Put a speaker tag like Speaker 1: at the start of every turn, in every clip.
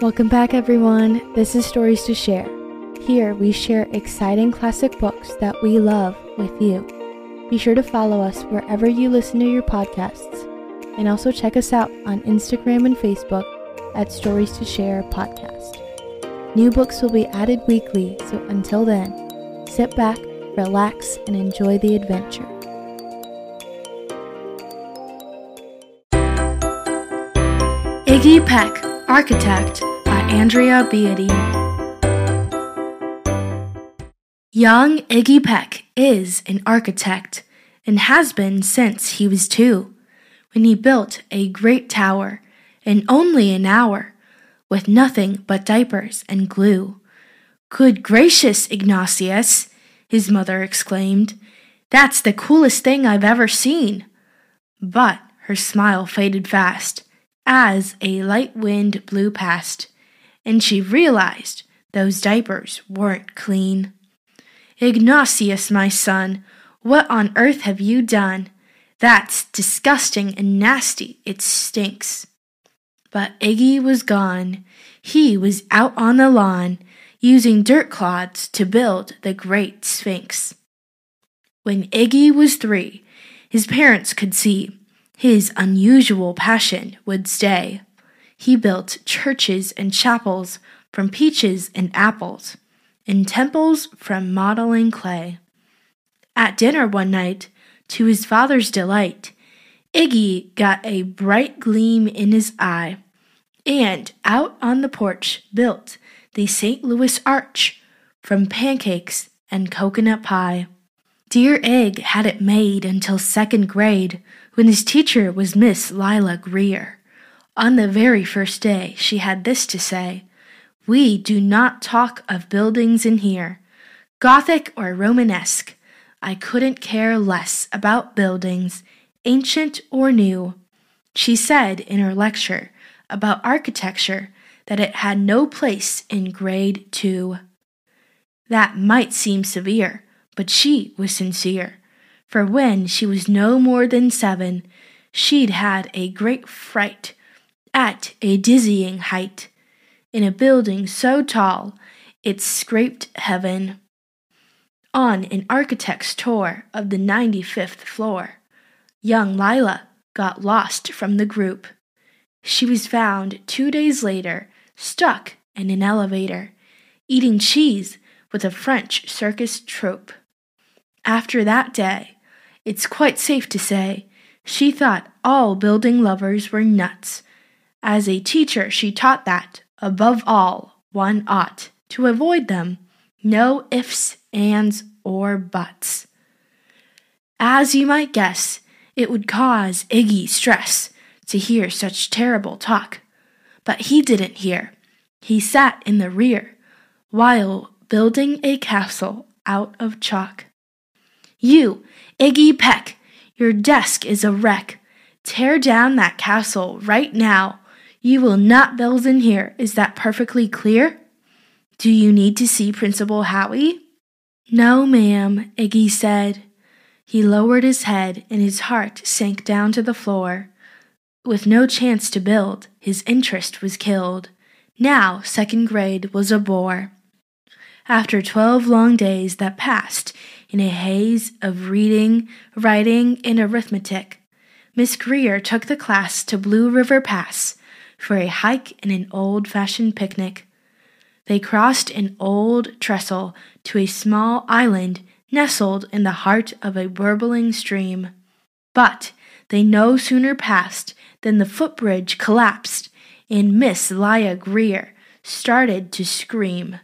Speaker 1: Welcome back, everyone. This is Stories to Share. Here we share exciting classic books that we love with you. Be sure to follow us wherever you listen to your podcasts, and also check us out on Instagram and Facebook at Stories to Share Podcast. New books will be added weekly, so until then, sit back, relax, and enjoy the adventure.
Speaker 2: Iggy Peck, Architect Andrea Beaty. Young Iggy Peck is an architect and has been since he was two, when he built a great tower in only an hour with nothing but diapers and glue. Good gracious, Ignatius, his mother exclaimed. That's the coolest thing I've ever seen. But her smile faded fast as a light wind blew past, and she realized those diapers weren't clean. Ignatius, my son, what on earth have you done? That's disgusting and nasty. It stinks. But Iggy was gone. He was out on the lawn, using dirt clods to build the great Sphinx. When Iggy was three, his parents could see his unusual passion would stay. He built churches and chapels from peaches and apples, and temples from modeling clay. At dinner one night, to his father's delight, Iggy got a bright gleam in his eye, and out on the porch built the St. Louis Arch from pancakes and coconut pie. Dear Egg had it made until second grade when his teacher was Miss Lila Greer. On the very first day, she had this to say We do not talk of buildings in here, Gothic or Romanesque. I couldn't care less about buildings, ancient or new. She said in her lecture about architecture that it had no place in grade two. That might seem severe, but she was sincere, for when she was no more than seven, she'd had a great fright at a dizzying height in a building so tall it scraped heaven. On an architect's tour of the 95th floor, young Lila got lost from the group. She was found two days later, stuck in an elevator, eating cheese with a French circus troupe. After that day, it's quite safe to say, she thought all building lovers were nuts. As a teacher, she taught that, above all, one ought to avoid them. No ifs, ands, or buts. As you might guess, it would cause Iggy stress to hear such terrible talk. But he didn't hear. He sat in the rear while building a castle out of chalk. You, Iggy Peck, your desk is a wreck. Tear down that castle right now. You will not build in here. Is that perfectly clear? Do you need to see Principal Howie? No, ma'am, Iggy said. He lowered his head and his heart sank down to the floor. With no chance to build, his interest was killed. Now, second grade was a bore. After twelve long days that passed in a haze of reading, writing, and arithmetic, Miss Greer took the class to Blue River Pass for a hike and an old fashioned picnic. They crossed an old trestle to a small island nestled in the heart of a burbling stream. But they no sooner passed than the footbridge collapsed, and Miss Lila Greer started to scream.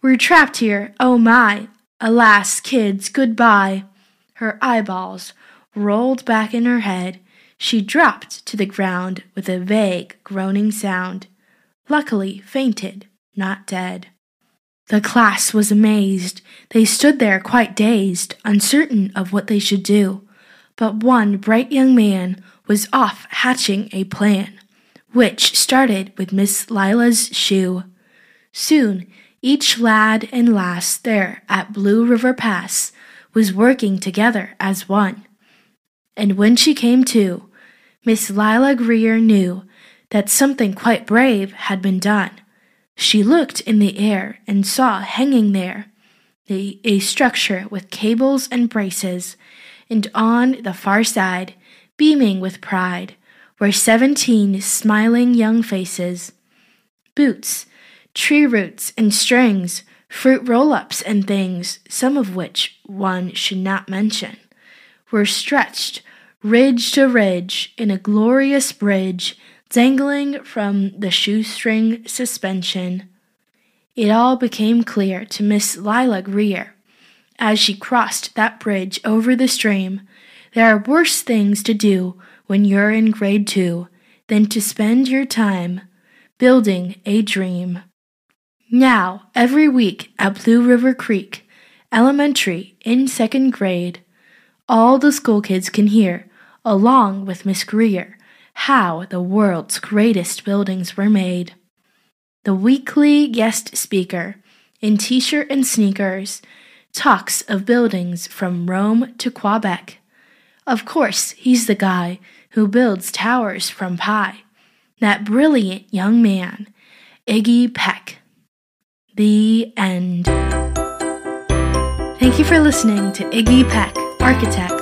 Speaker 2: We're trapped here, oh my! Alas, kids, goodbye! Her eyeballs rolled back in her head. She dropped to the ground with a vague groaning sound. Luckily, fainted, not dead. The class was amazed. They stood there quite dazed, uncertain of what they should do. But one bright young man was off hatching a plan, which started with Miss Lila's shoe. Soon, each lad and lass there at Blue River Pass was working together as one. And when she came to, Miss Lila Greer knew that something quite brave had been done. She looked in the air and saw hanging there the, a structure with cables and braces, and on the far side, beaming with pride, were seventeen smiling young faces. Boots, tree roots and strings, fruit roll ups and things, some of which one should not mention, were stretched ridge to ridge in a glorious bridge dangling from the shoestring suspension. It all became clear to Miss Lila Greer as she crossed that bridge over the stream. There are worse things to do when you're in grade two than to spend your time building a dream. Now, every week at Blue River Creek Elementary in second grade, all the school kids can hear, along with Miss Greer, how the world's greatest buildings were made. The weekly guest speaker, in t shirt and sneakers, talks of buildings from Rome to Quebec. Of course, he's the guy who builds towers from pie. That brilliant young man, Iggy Peck. The end. Thank you for listening to Iggy Peck, Architect.